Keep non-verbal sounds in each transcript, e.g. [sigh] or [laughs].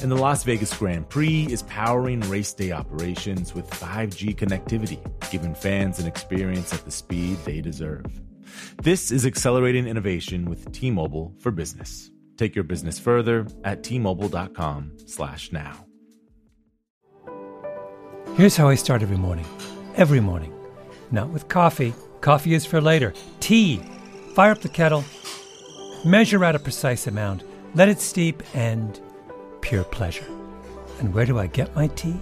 And the Las Vegas Grand Prix is powering race day operations with 5G connectivity, giving fans an experience at the speed they deserve. This is accelerating innovation with T-Mobile for Business. Take your business further at t-mobile.com/now. Here's how I start every morning. Every morning. Not with coffee. Coffee is for later. Tea. Fire up the kettle. Measure out a precise amount. Let it steep and pure pleasure. And where do I get my tea?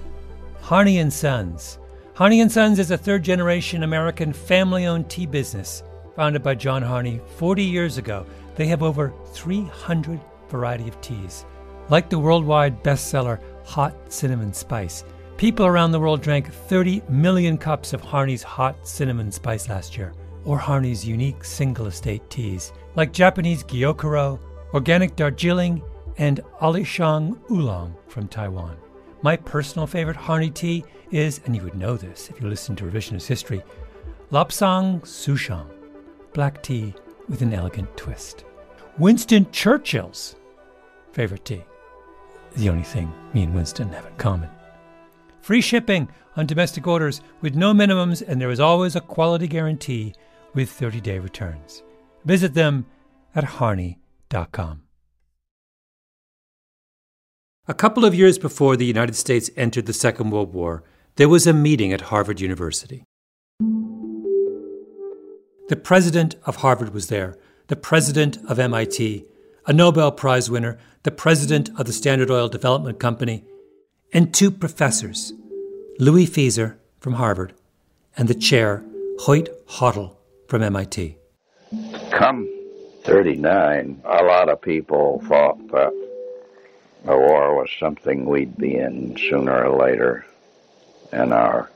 Harney and Sons. Harney and Sons is a third generation American family-owned tea business founded by John Harney 40 years ago. They have over 300 variety of teas. Like the worldwide bestseller Hot Cinnamon Spice, people around the world drank 30 million cups of Harney's Hot Cinnamon Spice last year, or Harney's unique single estate teas, like Japanese Gyokuro, organic Darjeeling, and Alishan Oolong from Taiwan. My personal favorite Harney tea is, and you would know this if you listen to revisionist history, Lapsang Souchong, black tea with an elegant twist. Winston Churchill's favorite tea. The only thing me and Winston have in common. Free shipping on domestic orders with no minimums, and there is always a quality guarantee with 30 day returns. Visit them at harney.com. A couple of years before the United States entered the Second World War, there was a meeting at Harvard University. The president of Harvard was there, the president of MIT, a Nobel Prize winner, the president of the Standard Oil Development Company, and two professors, Louis Fieser from Harvard and the chair, Hoyt Hottel from MIT. Come 39, a lot of people thought that the war was something we'd be in sooner or later, and our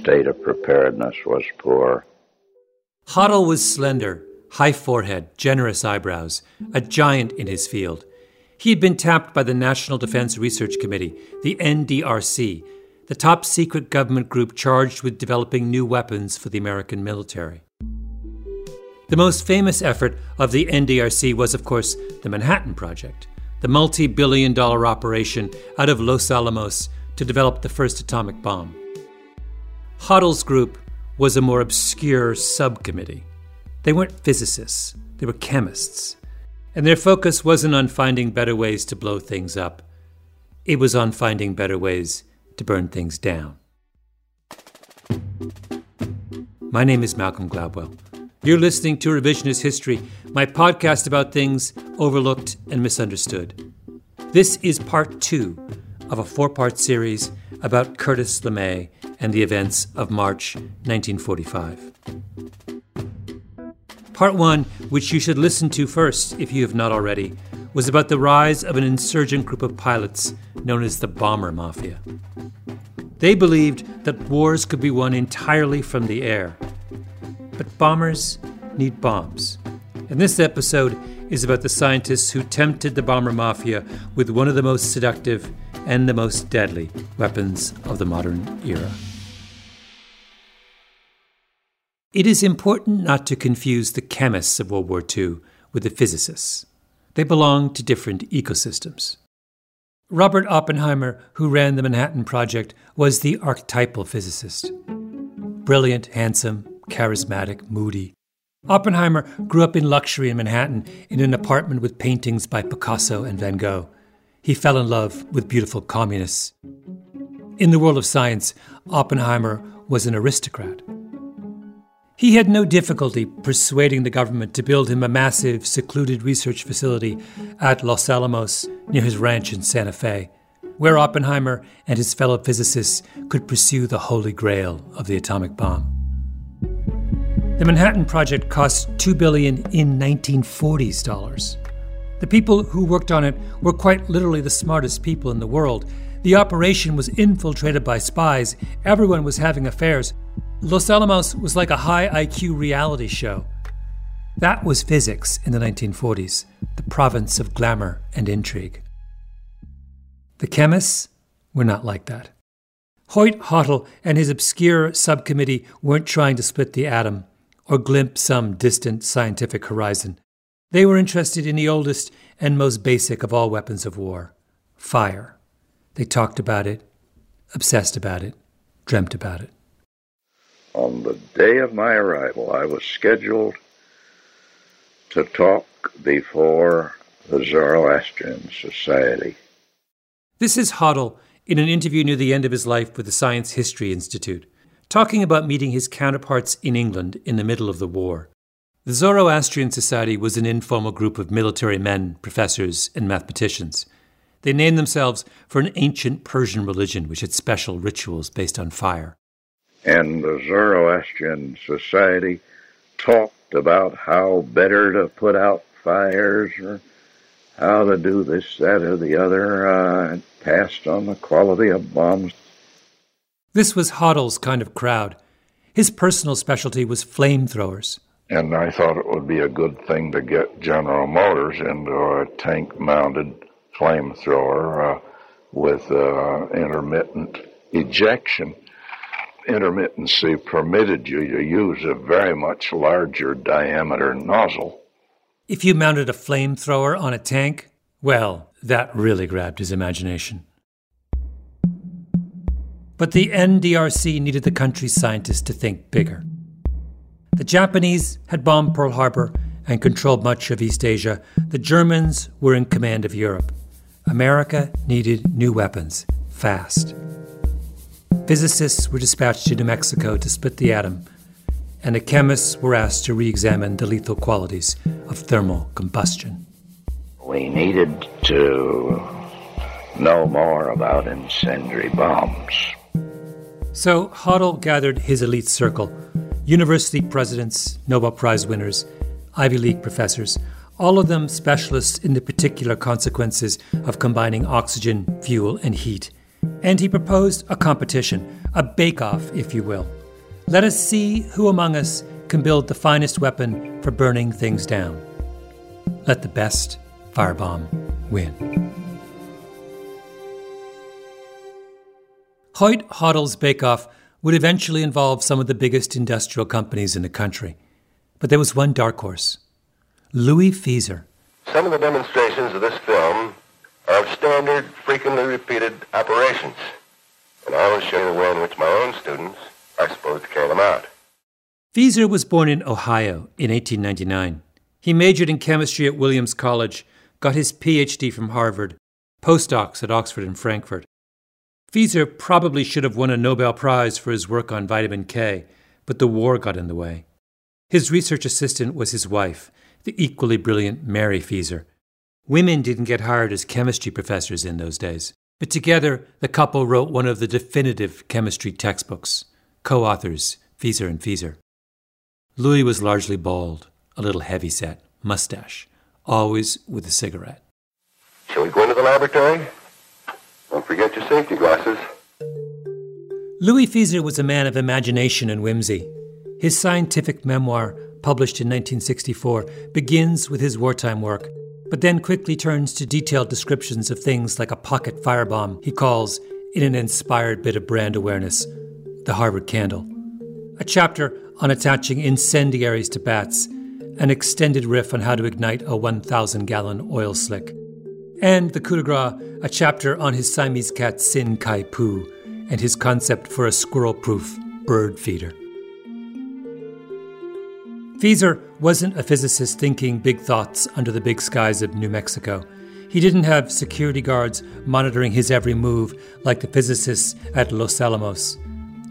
state of preparedness was poor. Hottel was slender, high forehead, generous eyebrows, a giant in his field. He had been tapped by the National Defense Research Committee, the NDRC, the top secret government group charged with developing new weapons for the American military. The most famous effort of the NDRC was, of course, the Manhattan Project the multi billion dollar operation out of Los Alamos to develop the first atomic bomb. Hottel's group was a more obscure subcommittee. They weren't physicists, they were chemists. And their focus wasn't on finding better ways to blow things up, it was on finding better ways to burn things down. My name is Malcolm Gladwell. You're listening to Revisionist History, my podcast about things overlooked and misunderstood. This is part two of a four part series about Curtis LeMay and the events of March 1945. Part one, which you should listen to first if you have not already, was about the rise of an insurgent group of pilots known as the Bomber Mafia. They believed that wars could be won entirely from the air but bombers need bombs. And this episode is about the scientists who tempted the bomber mafia with one of the most seductive and the most deadly weapons of the modern era. It is important not to confuse the chemists of World War II with the physicists. They belong to different ecosystems. Robert Oppenheimer, who ran the Manhattan Project, was the archetypal physicist. Brilliant, handsome, charismatic, moody. Oppenheimer grew up in luxury in Manhattan in an apartment with paintings by Picasso and Van Gogh. he fell in love with beautiful communists. In the world of science, Oppenheimer was an aristocrat. He had no difficulty persuading the government to build him a massive, secluded research facility at Los Alamos near his ranch in Santa Fe, where Oppenheimer and his fellow physicists could pursue the holy grail of the atomic bomb. The Manhattan Project cost 2 billion in 1940s dollars. The people who worked on it were quite literally the smartest people in the world. The operation was infiltrated by spies, everyone was having affairs, Los Alamos was like a high IQ reality show. That was physics in the 1940s, the province of glamour and intrigue. The chemists were not like that. Hoyt Hottel and his obscure subcommittee weren't trying to split the atom or glimpse some distant scientific horizon. They were interested in the oldest and most basic of all weapons of war fire. They talked about it, obsessed about it, dreamt about it. On the day of my arrival, I was scheduled to talk before the Zoroastrian Society. This is Hottel in an interview near the end of his life with the Science History Institute, talking about meeting his counterparts in England in the middle of the war. The Zoroastrian Society was an informal group of military men, professors, and mathematicians. They named themselves for an ancient Persian religion which had special rituals based on fire and the Zoroastrian Society talked about how better to put out fires or how to do this, that, or the other, uh, passed on the quality of bombs. This was Hottel's kind of crowd. His personal specialty was flamethrowers. And I thought it would be a good thing to get General Motors into a tank mounted flamethrower uh, with uh, intermittent ejection intermittency permitted you to use a very much larger diameter nozzle. If you mounted a flamethrower on a tank, well, that really grabbed his imagination. But the NDRC needed the country's scientists to think bigger. The Japanese had bombed Pearl Harbor and controlled much of East Asia. The Germans were in command of Europe. America needed new weapons, fast. Physicists were dispatched to New Mexico to split the atom, and the chemists were asked to re examine the lethal qualities of thermal combustion. We needed to know more about incendiary bombs. So Hottel gathered his elite circle university presidents, Nobel Prize winners, Ivy League professors, all of them specialists in the particular consequences of combining oxygen, fuel, and heat and he proposed a competition, a bake off, if you will. Let us see who among us can build the finest weapon for burning things down. Let the best firebomb win. Hoyt Hottel's Bake Off would eventually involve some of the biggest industrial companies in the country. But there was one dark horse Louis Fieser. Some of the demonstrations of this film are of standard, frequently repeated operations. And I will show you the way in which my own students are supposed to carry them out. Fieser was born in Ohio in 1899. He majored in chemistry at Williams College, got his PhD from Harvard, postdocs at Oxford and Frankfurt. Fieser probably should have won a Nobel Prize for his work on vitamin K, but the war got in the way. His research assistant was his wife, the equally brilliant Mary Fieser, Women didn't get hired as chemistry professors in those days, but together the couple wrote one of the definitive chemistry textbooks, co authors Fieser and Fieser. Louis was largely bald, a little heavy set, mustache, always with a cigarette. Shall we go into the laboratory? Don't forget your safety glasses. Louis Fieser was a man of imagination and whimsy. His scientific memoir, published in 1964, begins with his wartime work but then quickly turns to detailed descriptions of things like a pocket firebomb he calls, in an inspired bit of brand awareness, the Harvard Candle. A chapter on attaching incendiaries to bats, an extended riff on how to ignite a 1,000 gallon oil slick, and the coup de grace, a chapter on his Siamese cat Sin Kai Poo and his concept for a squirrel proof bird feeder. Fieser wasn't a physicist thinking big thoughts under the big skies of New Mexico. He didn't have security guards monitoring his every move like the physicists at Los Alamos,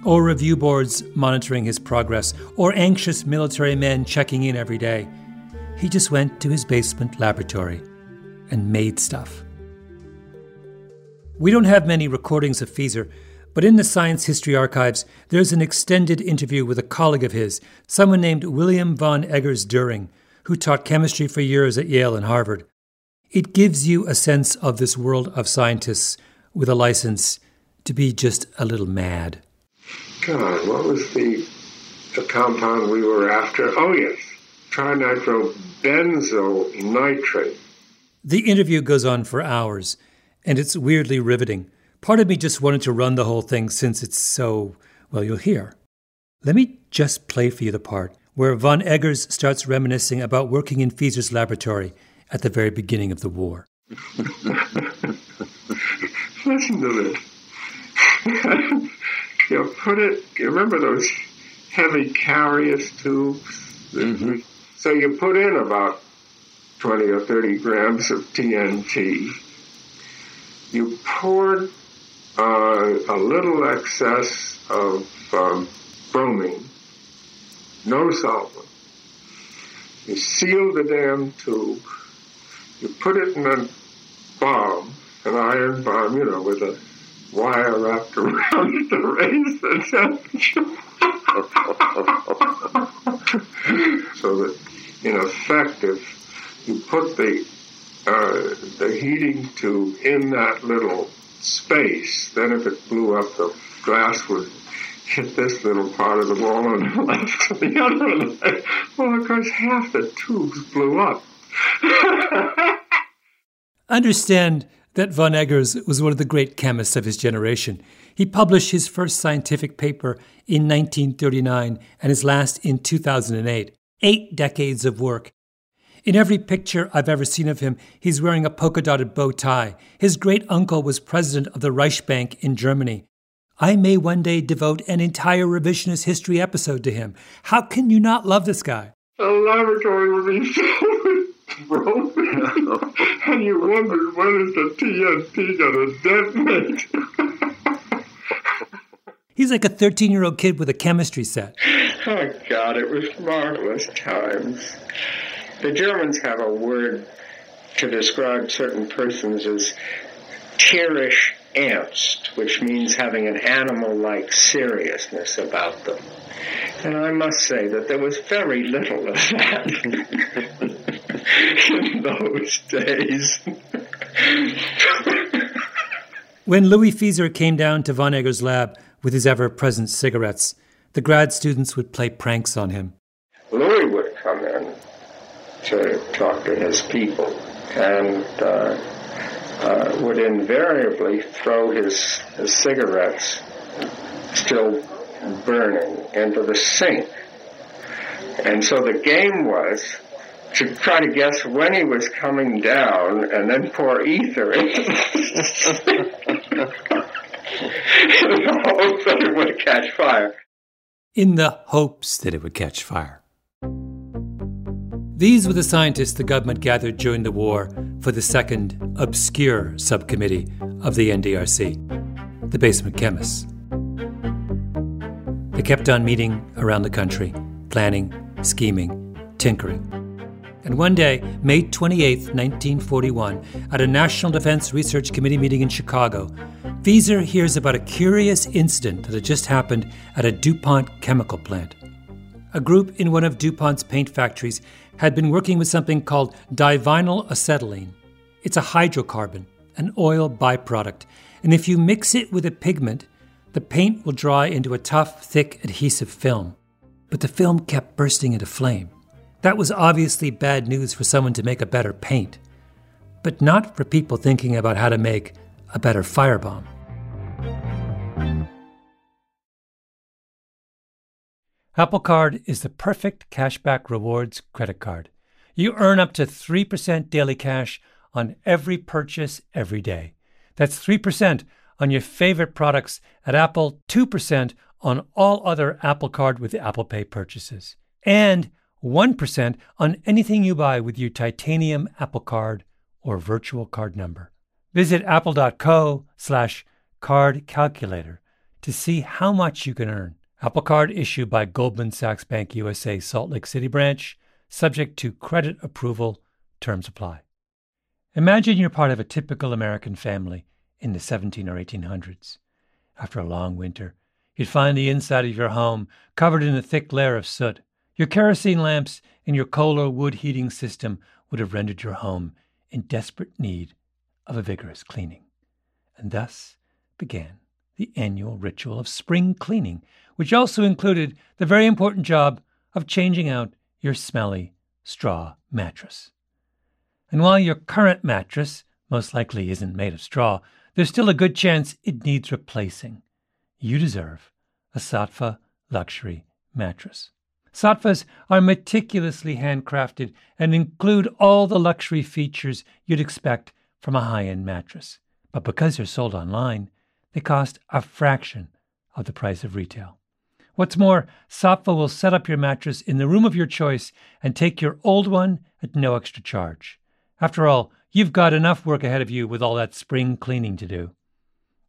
or review boards monitoring his progress, or anxious military men checking in every day. He just went to his basement laboratory and made stuff. We don't have many recordings of Fieser, but in the Science History Archives, there's an extended interview with a colleague of his, someone named William von Eggers Doering, who taught chemistry for years at Yale and Harvard. It gives you a sense of this world of scientists with a license to be just a little mad. God, what was the, the compound we were after? Oh, yes, trinitrobenzyl nitrate. The interview goes on for hours, and it's weirdly riveting. Part of me just wanted to run the whole thing since it's so, well, you'll hear. Let me just play for you the part where von Eggers starts reminiscing about working in Fieser's laboratory at the very beginning of the war. [laughs] Listen to this. [laughs] you put it, you remember those heavy Carius tubes? Mm-hmm. So you put in about 20 or 30 grams of TNT. You poured uh, a little excess of um, bromine, no solvent. You seal the damn tube. You put it in a bomb, an iron bomb, you know, with a wire wrapped around [laughs] to raise the temperature. so that, in effect, if you put the uh, the heating tube in that little space. Then if it blew up, the glass would hit this little part of the wall the left and [laughs] the other. Well, of course, half the tubes blew up. [laughs] Understand that von Eggers was one of the great chemists of his generation. He published his first scientific paper in 1939 and his last in 2008. Eight decades of work. In every picture I've ever seen of him, he's wearing a polka dotted bow tie. His great uncle was president of the Reichsbank in Germany. I may one day devote an entire revisionist history episode to him. How can you not love this guy? A laboratory be [laughs] [laughs] and you wondered when is the TNT to detonate? [laughs] He's like a 13 year old kid with a chemistry set. Oh, God, it was marvelous times. The Germans have a word to describe certain persons as tierisch ernst, which means having an animal-like seriousness about them. And I must say that there was very little of that [laughs] [laughs] in those days. when Louis Fieser came down to von Eggers' lab with his ever-present cigarettes, the grad students would play pranks on him. Louis would come in to talk to his people and uh, uh, would invariably throw his, his cigarettes still burning into the sink. And so the game was to try to guess when he was coming down and then pour ether in. in [laughs] the hopes that it would catch fire. In the hopes that it would catch fire. These were the scientists the government gathered during the war for the second obscure subcommittee of the NDRC, the basement chemists. They kept on meeting around the country, planning, scheming, tinkering. And one day, May 28, 1941, at a National Defense Research Committee meeting in Chicago, Fieser hears about a curious incident that had just happened at a DuPont chemical plant. A group in one of DuPont's paint factories had been working with something called divinyl acetylene. It's a hydrocarbon, an oil byproduct, and if you mix it with a pigment, the paint will dry into a tough, thick, adhesive film. But the film kept bursting into flame. That was obviously bad news for someone to make a better paint, but not for people thinking about how to make a better firebomb. Apple Card is the perfect cashback rewards credit card. You earn up to 3% daily cash on every purchase every day. That's 3% on your favorite products at Apple, 2% on all other Apple Card with Apple Pay purchases, and 1% on anything you buy with your titanium Apple Card or virtual card number. Visit apple.co slash card calculator to see how much you can earn. Apple Card issued by Goldman Sachs Bank USA Salt Lake City branch, subject to credit approval. Terms apply. Imagine you're part of a typical American family in the 17 or 1800s. After a long winter, you'd find the inside of your home covered in a thick layer of soot. Your kerosene lamps and your coal or wood heating system would have rendered your home in desperate need of a vigorous cleaning. And thus began the annual ritual of spring cleaning, which also included the very important job of changing out your smelly straw mattress. And while your current mattress most likely isn't made of straw, there's still a good chance it needs replacing. You deserve a Saatva luxury mattress. Saatvas are meticulously handcrafted and include all the luxury features you'd expect from a high end mattress. But because they're sold online, they cost a fraction of the price of retail. What's more, Saatva will set up your mattress in the room of your choice and take your old one at no extra charge. After all, you've got enough work ahead of you with all that spring cleaning to do.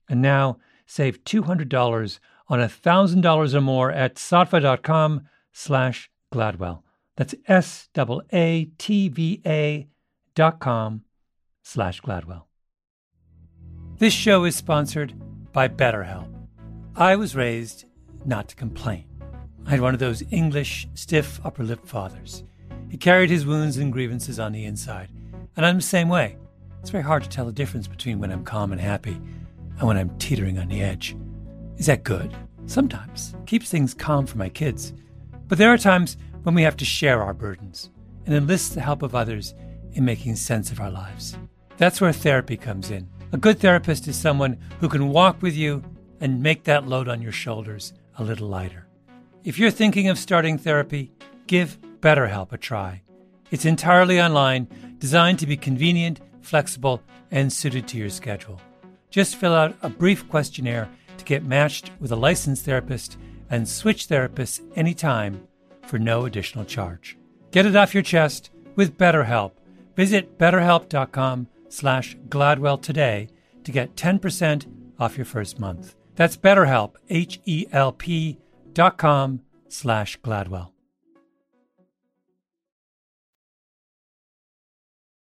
And now, save $200 on $1,000 or more at saatva.com slash Gladwell. That's S-A-A-T-V-A dot com slash Gladwell. This show is sponsored by BetterHelp. I was raised not to complain. I had one of those English, stiff upper lip fathers. He carried his wounds and grievances on the inside and I'm the same way. It's very hard to tell the difference between when I'm calm and happy and when I'm teetering on the edge. Is that good? Sometimes. Keeps things calm for my kids. But there are times when we have to share our burdens and enlist the help of others in making sense of our lives. That's where therapy comes in. A good therapist is someone who can walk with you and make that load on your shoulders a little lighter. If you're thinking of starting therapy, give BetterHelp a try. It's entirely online, designed to be convenient, flexible, and suited to your schedule. Just fill out a brief questionnaire to get matched with a licensed therapist and switch therapists anytime for no additional charge. Get it off your chest with BetterHelp. Visit betterhelp.com slash gladwell today to get 10% off your first month. That's betterhelp, H-E-L-P dot com slash gladwell.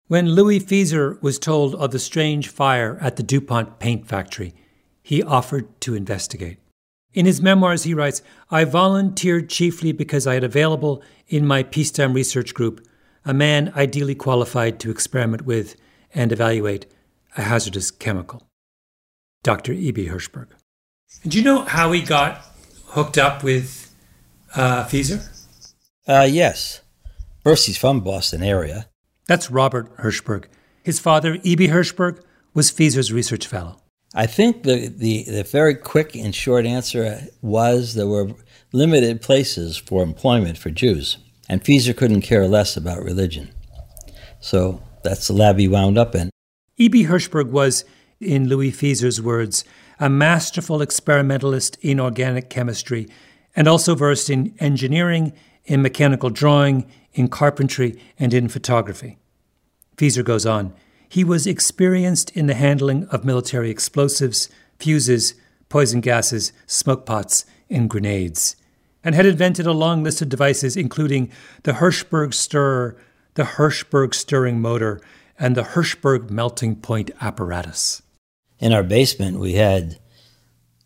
When Louis Fieser was told of the strange fire at the DuPont paint factory, he offered to investigate. In his memoirs, he writes I volunteered chiefly because I had available in my peacetime research group a man ideally qualified to experiment with and evaluate a hazardous chemical. Dr. E.B. Hershberg. And do you know how he got hooked up with uh, Fieser? Uh, yes. First, he's from Boston area. That's Robert Hershberg. His father, E.B. Hershberg, was Fieser's research fellow. I think the, the, the very quick and short answer was there were limited places for employment for Jews, and Fieser couldn't care less about religion. So that's the lab he wound up in. E.B. Hershberg was, in Louis Fieser's words, a masterful experimentalist in organic chemistry and also versed in engineering, in mechanical drawing, in carpentry, and in photography. Fieser goes on. He was experienced in the handling of military explosives, fuses, poison gases, smoke pots, and grenades, and had invented a long list of devices including the Hershberg stirrer, the Hershberg stirring motor, and the Hershberg melting point apparatus. In our basement, we had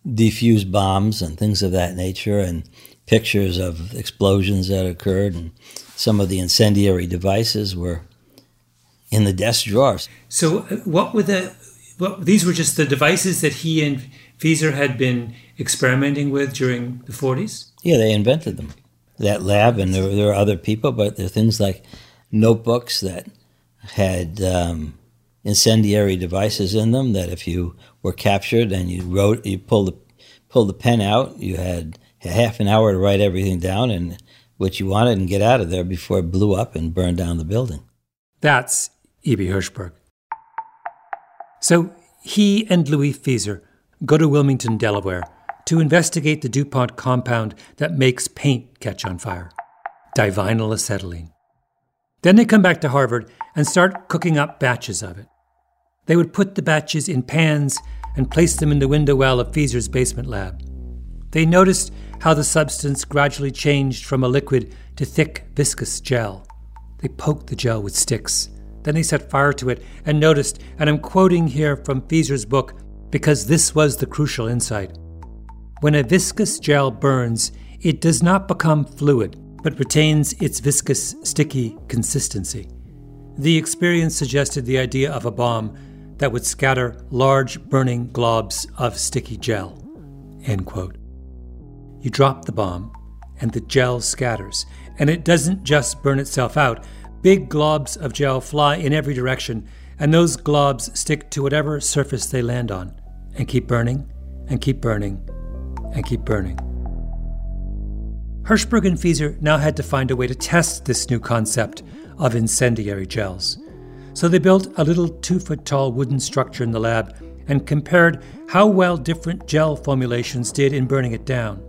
defused bombs and things of that nature, and pictures of explosions that occurred, and some of the incendiary devices were in the desk drawers. So, uh, what were the? What, these were just the devices that he and Fieser had been experimenting with during the 40s? Yeah, they invented them. That lab, and there, there were other people, but there are things like notebooks that had um, incendiary devices in them that if you were captured and you wrote, you pulled the, pulled the pen out, you had half an hour to write everything down and what you wanted and get out of there before it blew up and burned down the building. That's E.B. Hershberg. So he and Louis Fieser go to Wilmington, Delaware, to investigate the DuPont compound that makes paint catch on fire divinyl acetylene. Then they come back to Harvard and start cooking up batches of it. They would put the batches in pans and place them in the window well of Fieser's basement lab. They noticed how the substance gradually changed from a liquid to thick, viscous gel. They poked the gel with sticks. Then they set fire to it and noticed, and I'm quoting here from Fieser's book because this was the crucial insight. When a viscous gel burns, it does not become fluid, but retains its viscous, sticky consistency. The experience suggested the idea of a bomb that would scatter large burning globs of sticky gel. End quote. You drop the bomb, and the gel scatters, and it doesn't just burn itself out. Big globs of gel fly in every direction, and those globs stick to whatever surface they land on, and keep burning, and keep burning, and keep burning. Hershberg and Fieser now had to find a way to test this new concept of incendiary gels. So they built a little two foot tall wooden structure in the lab and compared how well different gel formulations did in burning it down.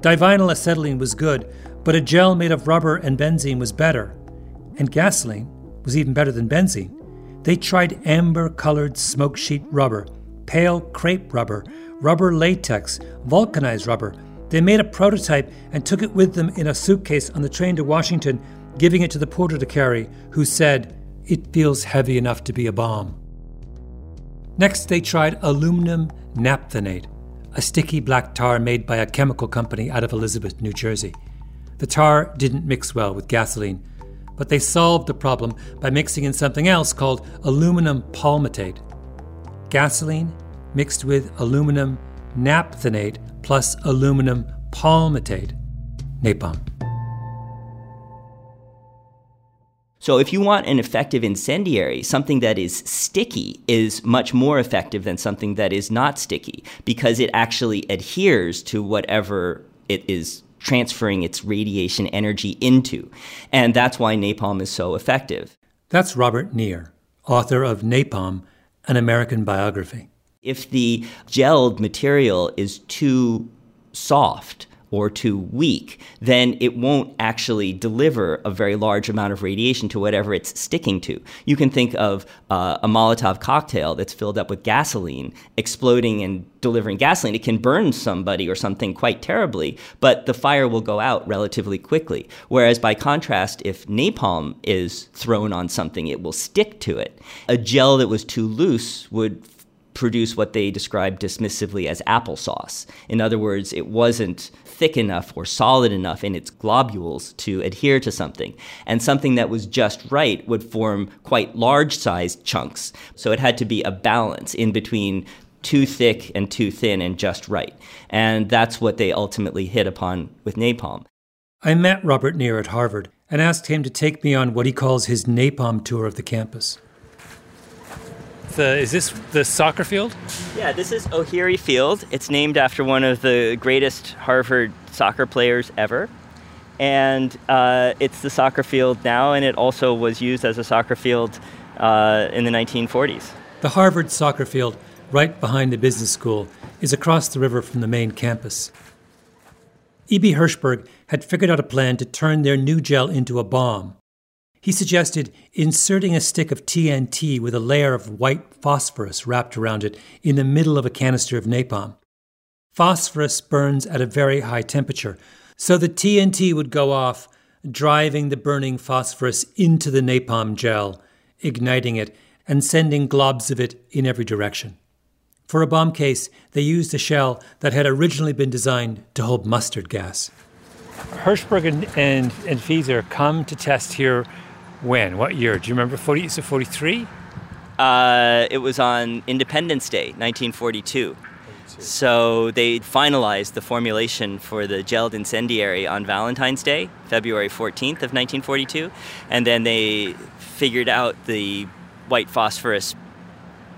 Divinyl acetylene was good, but a gel made of rubber and benzene was better. And gasoline was even better than benzene. They tried amber colored smoke sheet rubber, pale crepe rubber, rubber latex, vulcanized rubber. They made a prototype and took it with them in a suitcase on the train to Washington, giving it to the porter to carry, who said, It feels heavy enough to be a bomb. Next, they tried aluminum naphthenate, a sticky black tar made by a chemical company out of Elizabeth, New Jersey. The tar didn't mix well with gasoline, but they solved the problem by mixing in something else called aluminum palmitate. Gasoline mixed with aluminum naphthenate plus aluminum palmitate, napalm. So, if you want an effective incendiary, something that is sticky is much more effective than something that is not sticky because it actually adheres to whatever it is transferring its radiation energy into. And that's why napalm is so effective. That's Robert Neer, author of Napalm, an American biography. If the gelled material is too soft, or too weak, then it won't actually deliver a very large amount of radiation to whatever it's sticking to. You can think of uh, a Molotov cocktail that's filled up with gasoline exploding and delivering gasoline. It can burn somebody or something quite terribly, but the fire will go out relatively quickly. Whereas, by contrast, if napalm is thrown on something, it will stick to it. A gel that was too loose would produce what they described dismissively as applesauce. In other words, it wasn't thick enough or solid enough in its globules to adhere to something. And something that was just right would form quite large sized chunks. So it had to be a balance in between too thick and too thin and just right. And that's what they ultimately hit upon with napalm. I met Robert Neer at Harvard and asked him to take me on what he calls his napalm tour of the campus the is this the soccer field? Yeah, this is Ohiri Field. It's named after one of the greatest Harvard soccer players ever. And uh, it's the soccer field now, and it also was used as a soccer field uh, in the 1940s. The Harvard soccer field, right behind the business school, is across the river from the main campus. E.B. Hershberg had figured out a plan to turn their new gel into a bomb. He suggested inserting a stick of TNT with a layer of white phosphorus wrapped around it in the middle of a canister of napalm. Phosphorus burns at a very high temperature, so the TNT would go off, driving the burning phosphorus into the napalm gel, igniting it, and sending globs of it in every direction. For a bomb case, they used a shell that had originally been designed to hold mustard gas. Hershberg and, and, and Fieser come to test here when? What year? Do you remember? 40, so 43? Uh, it was on Independence Day, 1942. So they finalized the formulation for the gelled incendiary on Valentine's Day, February 14th of 1942, and then they figured out the white phosphorus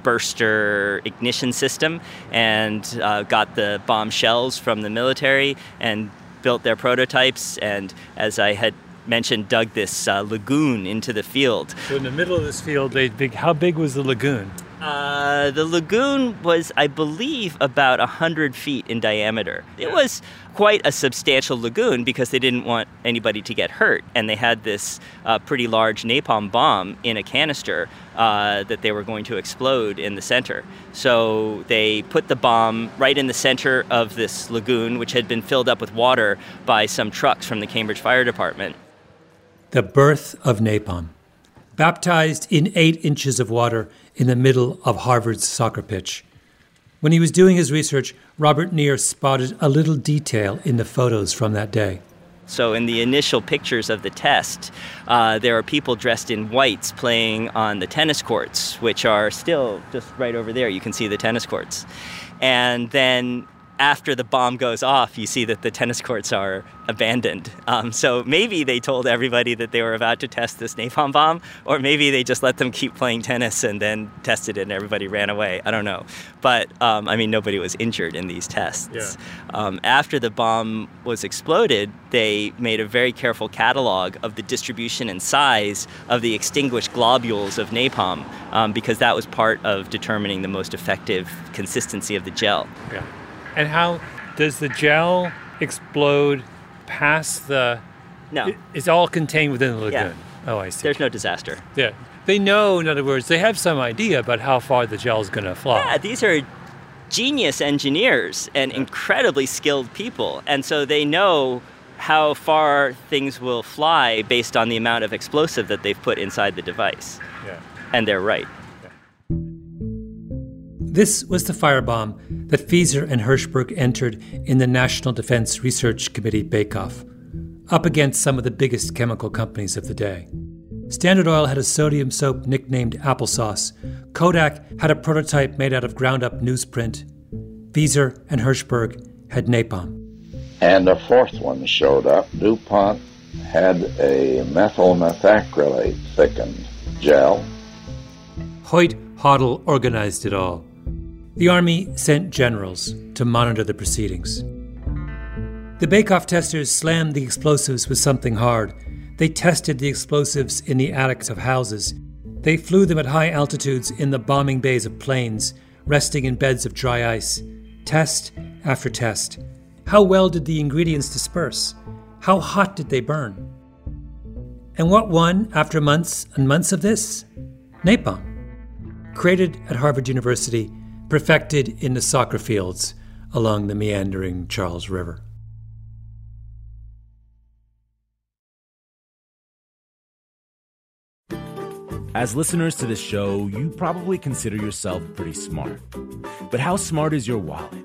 burster ignition system and uh, got the bomb shells from the military and built their prototypes. And as I had mentioned dug this uh, lagoon into the field. So in the middle of this field, they big. How big was the lagoon? Uh, the lagoon was, I believe, about 100 feet in diameter. It was quite a substantial lagoon because they didn't want anybody to get hurt. And they had this uh, pretty large napalm bomb in a canister uh, that they were going to explode in the center. So they put the bomb right in the center of this lagoon, which had been filled up with water by some trucks from the Cambridge Fire Department. The birth of napalm. Baptized in eight inches of water in the middle of Harvard's soccer pitch. When he was doing his research, Robert Neer spotted a little detail in the photos from that day. So, in the initial pictures of the test, uh, there are people dressed in whites playing on the tennis courts, which are still just right over there. You can see the tennis courts. And then after the bomb goes off, you see that the tennis courts are abandoned. Um, so maybe they told everybody that they were about to test this napalm bomb, or maybe they just let them keep playing tennis and then tested it and everybody ran away. I don't know. But um, I mean, nobody was injured in these tests. Yeah. Um, after the bomb was exploded, they made a very careful catalog of the distribution and size of the extinguished globules of napalm um, because that was part of determining the most effective consistency of the gel. Yeah. And how does the gel explode past the? No. It's all contained within the lagoon. Yeah. Oh, I see. There's no disaster. yeah. They know, in other words, they have some idea about how far the gel is going to fly. Yeah, these are genius engineers and incredibly skilled people. And so they know how far things will fly based on the amount of explosive that they've put inside the device. Yeah. And they're right. This was the firebomb that Fieser and Hershberg entered in the National Defense Research Committee bake-off, up against some of the biggest chemical companies of the day. Standard Oil had a sodium soap nicknamed applesauce. Kodak had a prototype made out of ground-up newsprint. Fieser and Hershberg had napalm. And a fourth one showed up. DuPont had a methyl methacrylate thickened gel. Hoyt Hottel organized it all. The Army sent generals to monitor the proceedings. The bake-off testers slammed the explosives with something hard. They tested the explosives in the attics of houses. They flew them at high altitudes in the bombing bays of planes, resting in beds of dry ice. Test after test. How well did the ingredients disperse? How hot did they burn? And what won after months and months of this? Napalm created at Harvard University, perfected in the soccer fields along the meandering Charles River. As listeners to this show, you probably consider yourself pretty smart. But how smart is your wallet?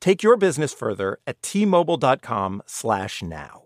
Take your business further at t-mobile.com/now.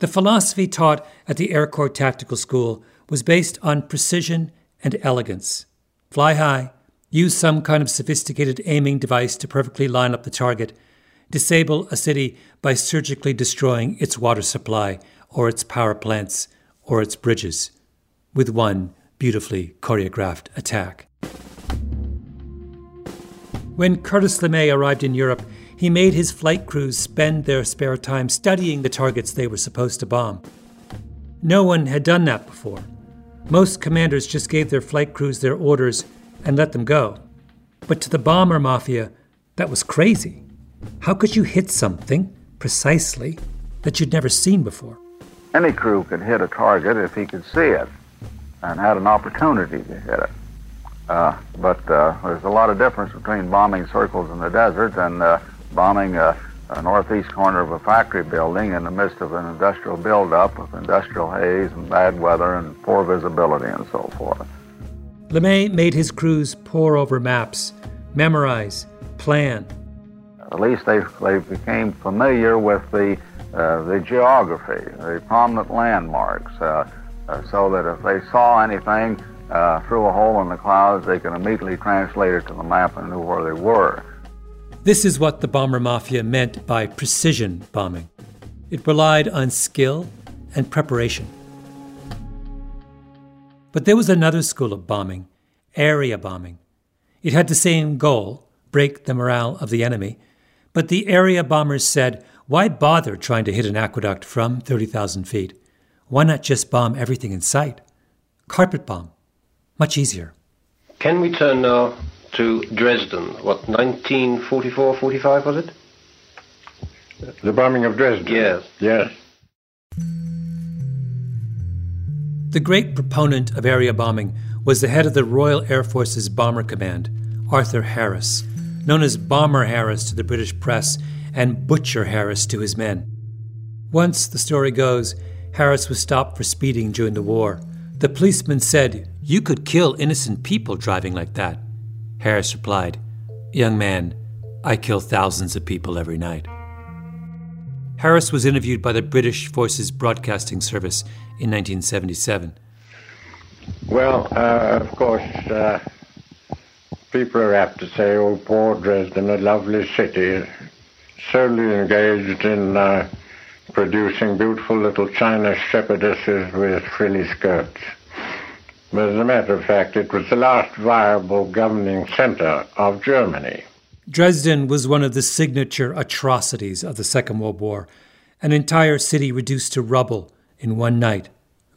The philosophy taught at the Air Corps Tactical School was based on precision and elegance. Fly high, use some kind of sophisticated aiming device to perfectly line up the target, disable a city by surgically destroying its water supply or its power plants or its bridges with one beautifully choreographed attack. When Curtis LeMay arrived in Europe, he made his flight crews spend their spare time studying the targets they were supposed to bomb. No one had done that before. Most commanders just gave their flight crews their orders and let them go. But to the bomber mafia, that was crazy. How could you hit something precisely that you'd never seen before? Any crew could hit a target if he could see it and had an opportunity to hit it. Uh, but uh, there's a lot of difference between bombing circles in the desert and uh, bombing a, a, northeast corner of a factory building in the midst of an industrial buildup with industrial haze and bad weather and poor visibility and so forth. LeMay made his crews pore over maps, memorize, plan. At least they, they became familiar with the, uh, the geography, the prominent landmarks, uh, uh, so that if they saw anything uh, through a hole in the clouds, they could immediately translate it to the map and knew where they were. This is what the bomber mafia meant by precision bombing. It relied on skill and preparation. But there was another school of bombing, area bombing. It had the same goal break the morale of the enemy. But the area bombers said, why bother trying to hit an aqueduct from 30,000 feet? Why not just bomb everything in sight? Carpet bomb. Much easier. Can we turn now to Dresden? What, 1944 45 was it? The bombing of Dresden? Yes. Yes. The great proponent of area bombing was the head of the Royal Air Force's Bomber Command, Arthur Harris, known as Bomber Harris to the British press and Butcher Harris to his men. Once, the story goes, Harris was stopped for speeding during the war. The policeman said, You could kill innocent people driving like that. Harris replied, Young man, I kill thousands of people every night. Harris was interviewed by the British Forces Broadcasting Service in 1977. Well, uh, of course, uh, people are apt to say, oh, poor Dresden, a lovely city, solely engaged in uh, producing beautiful little china shepherdesses with frilly skirts. But as a matter of fact, it was the last viable governing center of Germany. Dresden was one of the signature atrocities of the Second World War, an entire city reduced to rubble in one night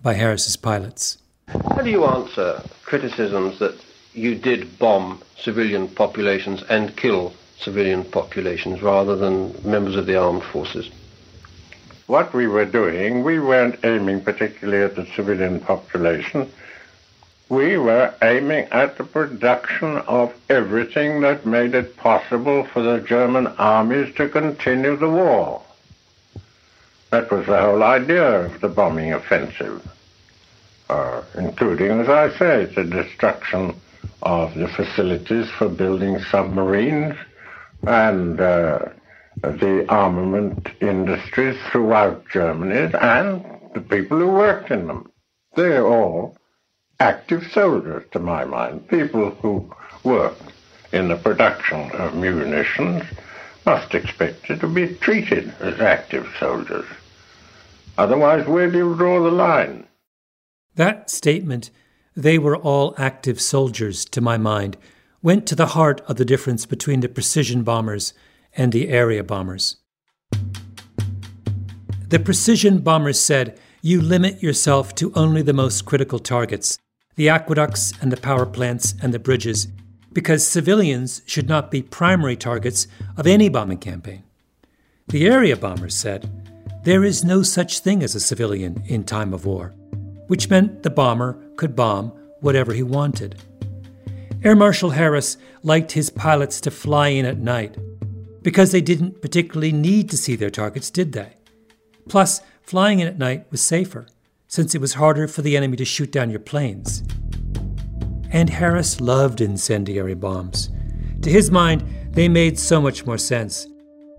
by Harris's pilots. How do you answer criticisms that you did bomb civilian populations and kill civilian populations rather than members of the armed forces? What we were doing, we weren't aiming particularly at the civilian population. We were aiming at the production of everything that made it possible for the German armies to continue the war. That was the whole idea of the bombing offensive, uh, including, as I say, the destruction of the facilities for building submarines and uh, the armament industries throughout Germany and the people who worked in them. They're all active soldiers, to my mind. People who work in the production of munitions must expect to be treated as active soldiers. Otherwise, where do you draw the line? That statement, they were all active soldiers, to my mind, went to the heart of the difference between the precision bombers and the area bombers. The precision bombers said, You limit yourself to only the most critical targets the aqueducts and the power plants and the bridges, because civilians should not be primary targets of any bombing campaign. The area bombers said, there is no such thing as a civilian in time of war, which meant the bomber could bomb whatever he wanted. Air Marshal Harris liked his pilots to fly in at night because they didn't particularly need to see their targets, did they? Plus, flying in at night was safer, since it was harder for the enemy to shoot down your planes. And Harris loved incendiary bombs. To his mind, they made so much more sense.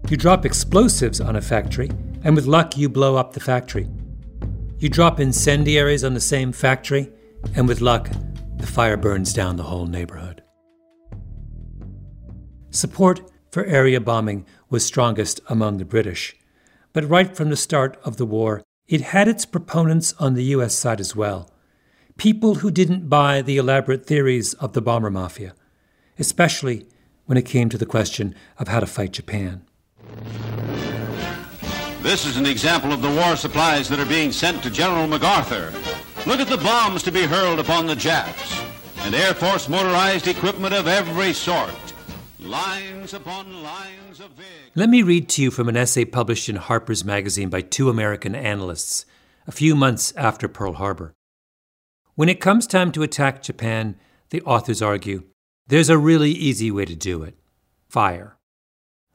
You drop explosives on a factory, and with luck, you blow up the factory. You drop incendiaries on the same factory, and with luck, the fire burns down the whole neighborhood. Support for area bombing was strongest among the British, but right from the start of the war, it had its proponents on the US side as well. People who didn't buy the elaborate theories of the bomber mafia, especially when it came to the question of how to fight Japan. This is an example of the war supplies that are being sent to General MacArthur. Look at the bombs to be hurled upon the Japs, and Air Force motorized equipment of every sort. Lines upon lines of vehicles. Let me read to you from an essay published in Harper's Magazine by two American analysts a few months after Pearl Harbor. When it comes time to attack Japan, the authors argue, there's a really easy way to do it fire.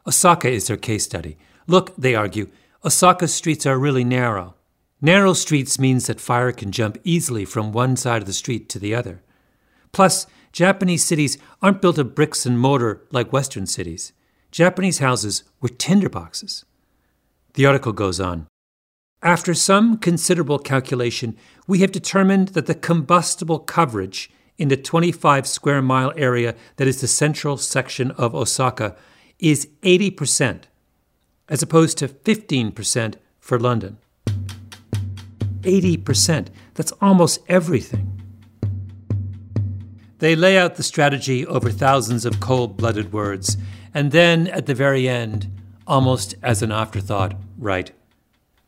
Osaka is their case study. Look, they argue, Osaka's streets are really narrow. Narrow streets means that fire can jump easily from one side of the street to the other. Plus, Japanese cities aren't built of bricks and mortar like Western cities. Japanese houses were tinderboxes. The article goes on. After some considerable calculation, we have determined that the combustible coverage in the 25 square mile area that is the central section of Osaka is 80%, as opposed to 15% for London. 80%, that's almost everything. They lay out the strategy over thousands of cold blooded words, and then at the very end, almost as an afterthought, write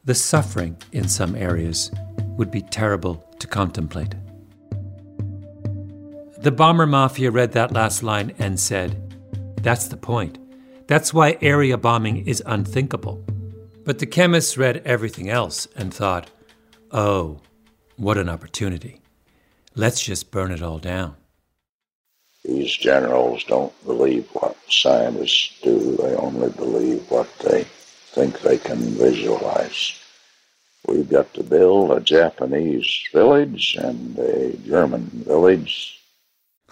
The suffering in some areas would be terrible to contemplate. The bomber mafia read that last line and said, That's the point. That's why area bombing is unthinkable. But the chemists read everything else and thought, Oh, what an opportunity. Let's just burn it all down. These generals don't believe what scientists do, they only believe what they think they can visualize. We've got to build a Japanese village and a German village.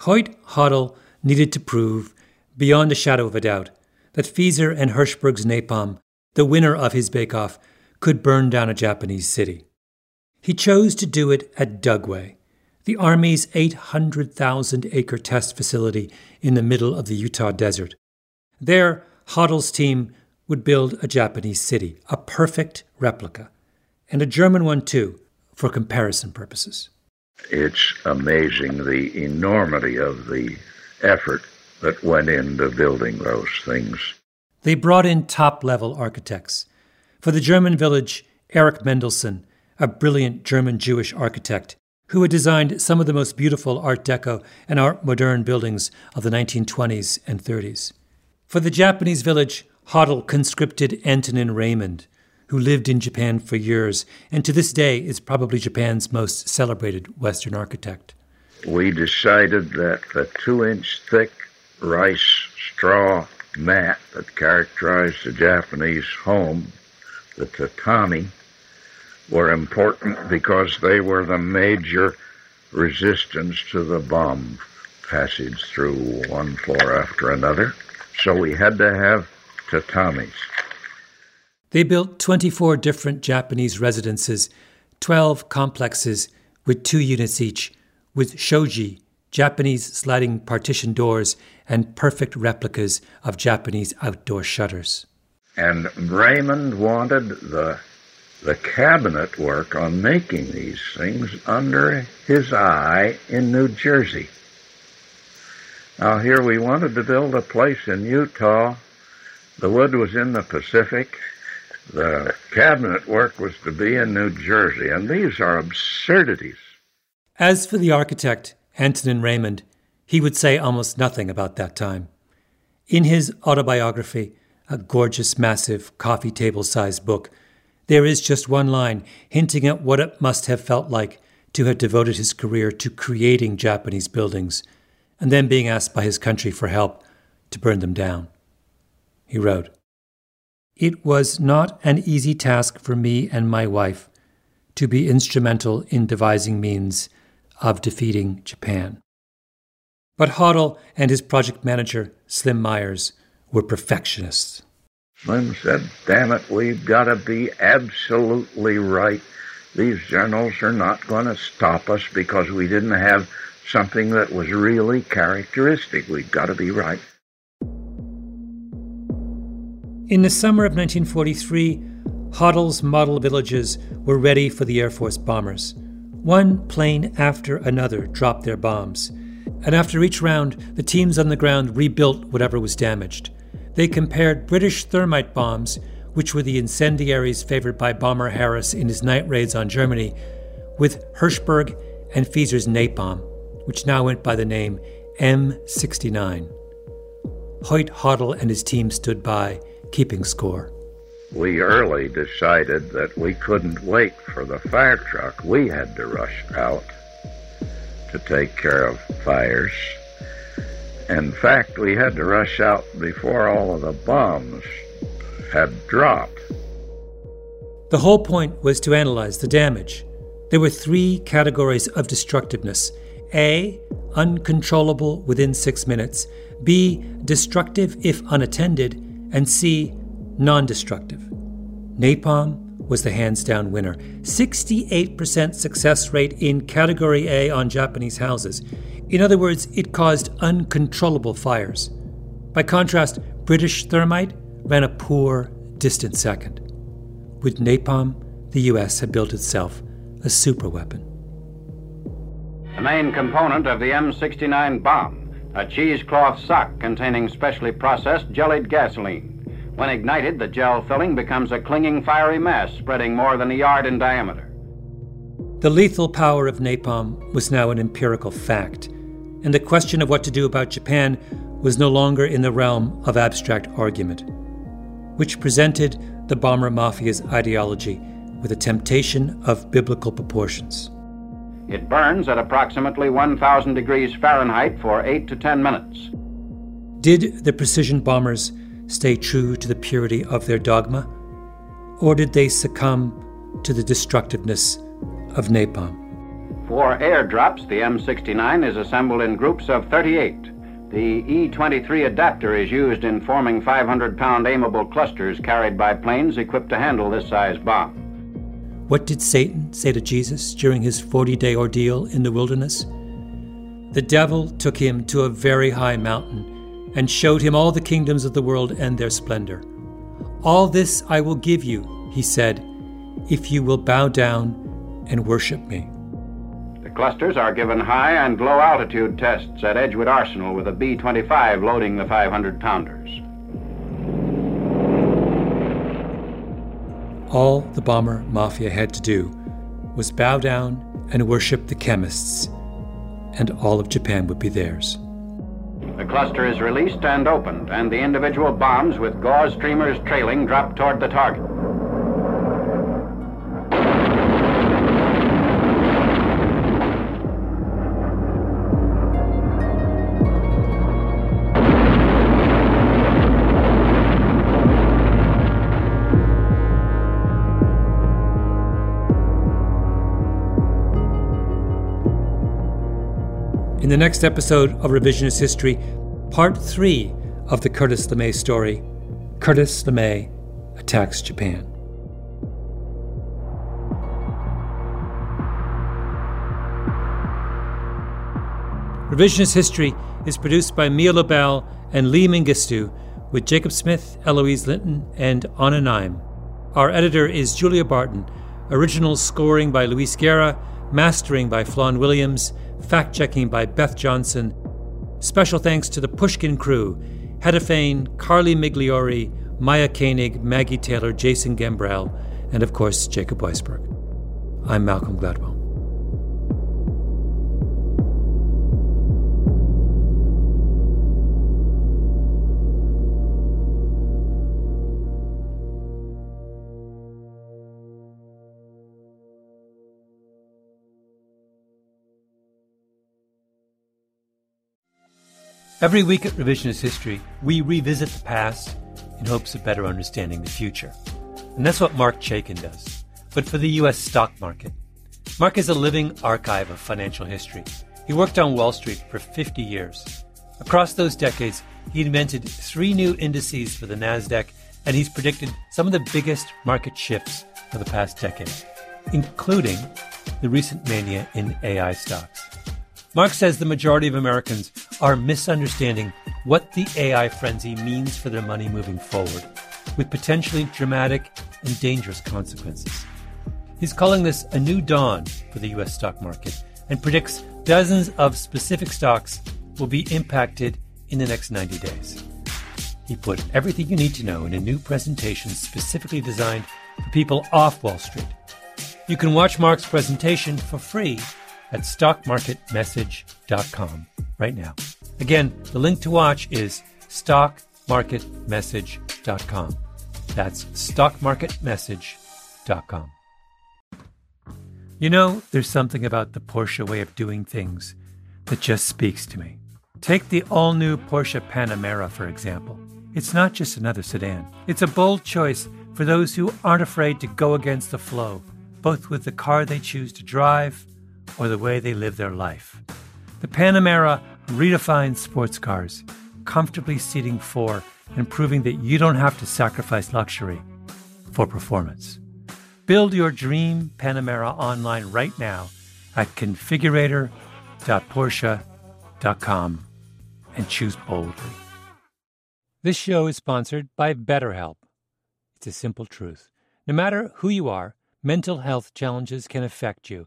Hoyt Hottel needed to prove, beyond a shadow of a doubt, that Fieser and Hershberg's napalm, the winner of his bake-off, could burn down a Japanese city. He chose to do it at Dugway, the Army's 800,000 acre test facility in the middle of the Utah desert. There, Hottel's team would build a Japanese city, a perfect replica, and a German one too, for comparison purposes. It's amazing the enormity of the effort that went into building those things. They brought in top level architects. For the German village, Erich Mendelsohn, a brilliant German Jewish architect who had designed some of the most beautiful Art Deco and Art Moderne buildings of the 1920s and 30s. For the Japanese village, Hottel conscripted Antonin Raymond, who lived in Japan for years and to this day is probably Japan's most celebrated Western architect. We decided that the two inch thick rice straw mat that characterized the Japanese home, the tatami, were important because they were the major resistance to the bomb passage through one floor after another. So we had to have tatamis. They built 24 different Japanese residences, 12 complexes with two units each, with shoji, Japanese sliding partition doors, and perfect replicas of Japanese outdoor shutters. And Raymond wanted the the cabinet work on making these things under his eye in New Jersey. Now, here we wanted to build a place in Utah. The wood was in the Pacific. The cabinet work was to be in New Jersey, and these are absurdities. As for the architect, Antonin Raymond, he would say almost nothing about that time. In his autobiography, a gorgeous, massive, coffee table sized book, There is just one line hinting at what it must have felt like to have devoted his career to creating Japanese buildings and then being asked by his country for help to burn them down. He wrote, It was not an easy task for me and my wife to be instrumental in devising means of defeating Japan. But Hottel and his project manager, Slim Myers, were perfectionists. Slim said, Damn it, we've got to be absolutely right. These generals are not going to stop us because we didn't have something that was really characteristic. We've got to be right. In the summer of 1943, Hottel's model villages were ready for the Air Force bombers. One plane after another dropped their bombs, and after each round, the teams on the ground rebuilt whatever was damaged. They compared British thermite bombs, which were the incendiaries favored by Bomber Harris in his night raids on Germany, with Hershberg and Fieser's napalm, which now went by the name M69. Hoyt Hottel and his team stood by, keeping score. We early decided that we couldn't wait for the fire truck. We had to rush out to take care of fires. In fact, we had to rush out before all of the bombs had dropped. The whole point was to analyze the damage. There were three categories of destructiveness A, uncontrollable within six minutes, B, destructive if unattended, and C, non destructive. Napalm was the hands down winner. 68% success rate in Category A on Japanese houses. In other words, it caused uncontrollable fires. By contrast, British thermite ran a poor, distant second. With napalm, the US had built itself a superweapon. The main component of the M69 bomb, a cheesecloth sock containing specially processed jellied gasoline. When ignited, the gel filling becomes a clinging fiery mass spreading more than a yard in diameter. The lethal power of napalm was now an empirical fact, and the question of what to do about Japan was no longer in the realm of abstract argument, which presented the bomber mafia's ideology with a temptation of biblical proportions. It burns at approximately 1,000 degrees Fahrenheit for 8 to 10 minutes. Did the precision bombers stay true to the purity of their dogma? Or did they succumb to the destructiveness of napalm? For airdrops, the M69 is assembled in groups of 38. The E 23 adapter is used in forming 500 pound aimable clusters carried by planes equipped to handle this size bomb. What did Satan say to Jesus during his 40 day ordeal in the wilderness? The devil took him to a very high mountain and showed him all the kingdoms of the world and their splendor. All this I will give you, he said, if you will bow down and worship me. Clusters are given high and low altitude tests at Edgewood Arsenal with a B 25 loading the 500 pounders. All the bomber mafia had to do was bow down and worship the chemists, and all of Japan would be theirs. The cluster is released and opened, and the individual bombs with gauze streamers trailing drop toward the target. In the next episode of Revisionist History, part three of the Curtis LeMay story Curtis LeMay attacks Japan. Revisionist History is produced by Mia Lobel and Lee Mengistu with Jacob Smith, Eloise Linton, and Anna Naim. Our editor is Julia Barton. Original scoring by Luis Guerra, mastering by Flan Williams, fact checking by Beth Johnson. Special thanks to the Pushkin crew Heather Fain, Carly Migliori, Maya Koenig, Maggie Taylor, Jason Gambrell, and of course, Jacob Weisberg. I'm Malcolm Gladwell. Every week at Revisionist History, we revisit the past in hopes of better understanding the future. And that's what Marc Chaikin does, but for the U.S. stock market. Mark is a living archive of financial history. He worked on Wall Street for 50 years. Across those decades, he invented three new indices for the NASDAQ, and he's predicted some of the biggest market shifts of the past decade, including the recent mania in AI stocks. Marc says the majority of Americans are misunderstanding what the AI frenzy means for their money moving forward, with potentially dramatic and dangerous consequences. He's calling this a new dawn for the U.S. stock market and predicts dozens of specific stocks will be impacted in the next 90 days. He put everything you need to know in a new presentation specifically designed for people off Wall Street. You can watch Mark's presentation for free at stockmarketmessage.com right now. Again, the link to watch is stockmarketmessage.com. That's stockmarketmessage.com. You know, there's something about the Porsche way of doing things that just speaks to me. Take the all new Porsche Panamera, for example. It's not just another sedan, it's a bold choice for those who aren't afraid to go against the flow, both with the car they choose to drive or the way they live their life. The Panamera redefines sports cars, comfortably seating four and proving that you don't have to sacrifice luxury for performance. Build your dream Panamera online right now at configurator.porsche.com and choose boldly. This show is sponsored by BetterHelp. It's a simple truth. No matter who you are, mental health challenges can affect you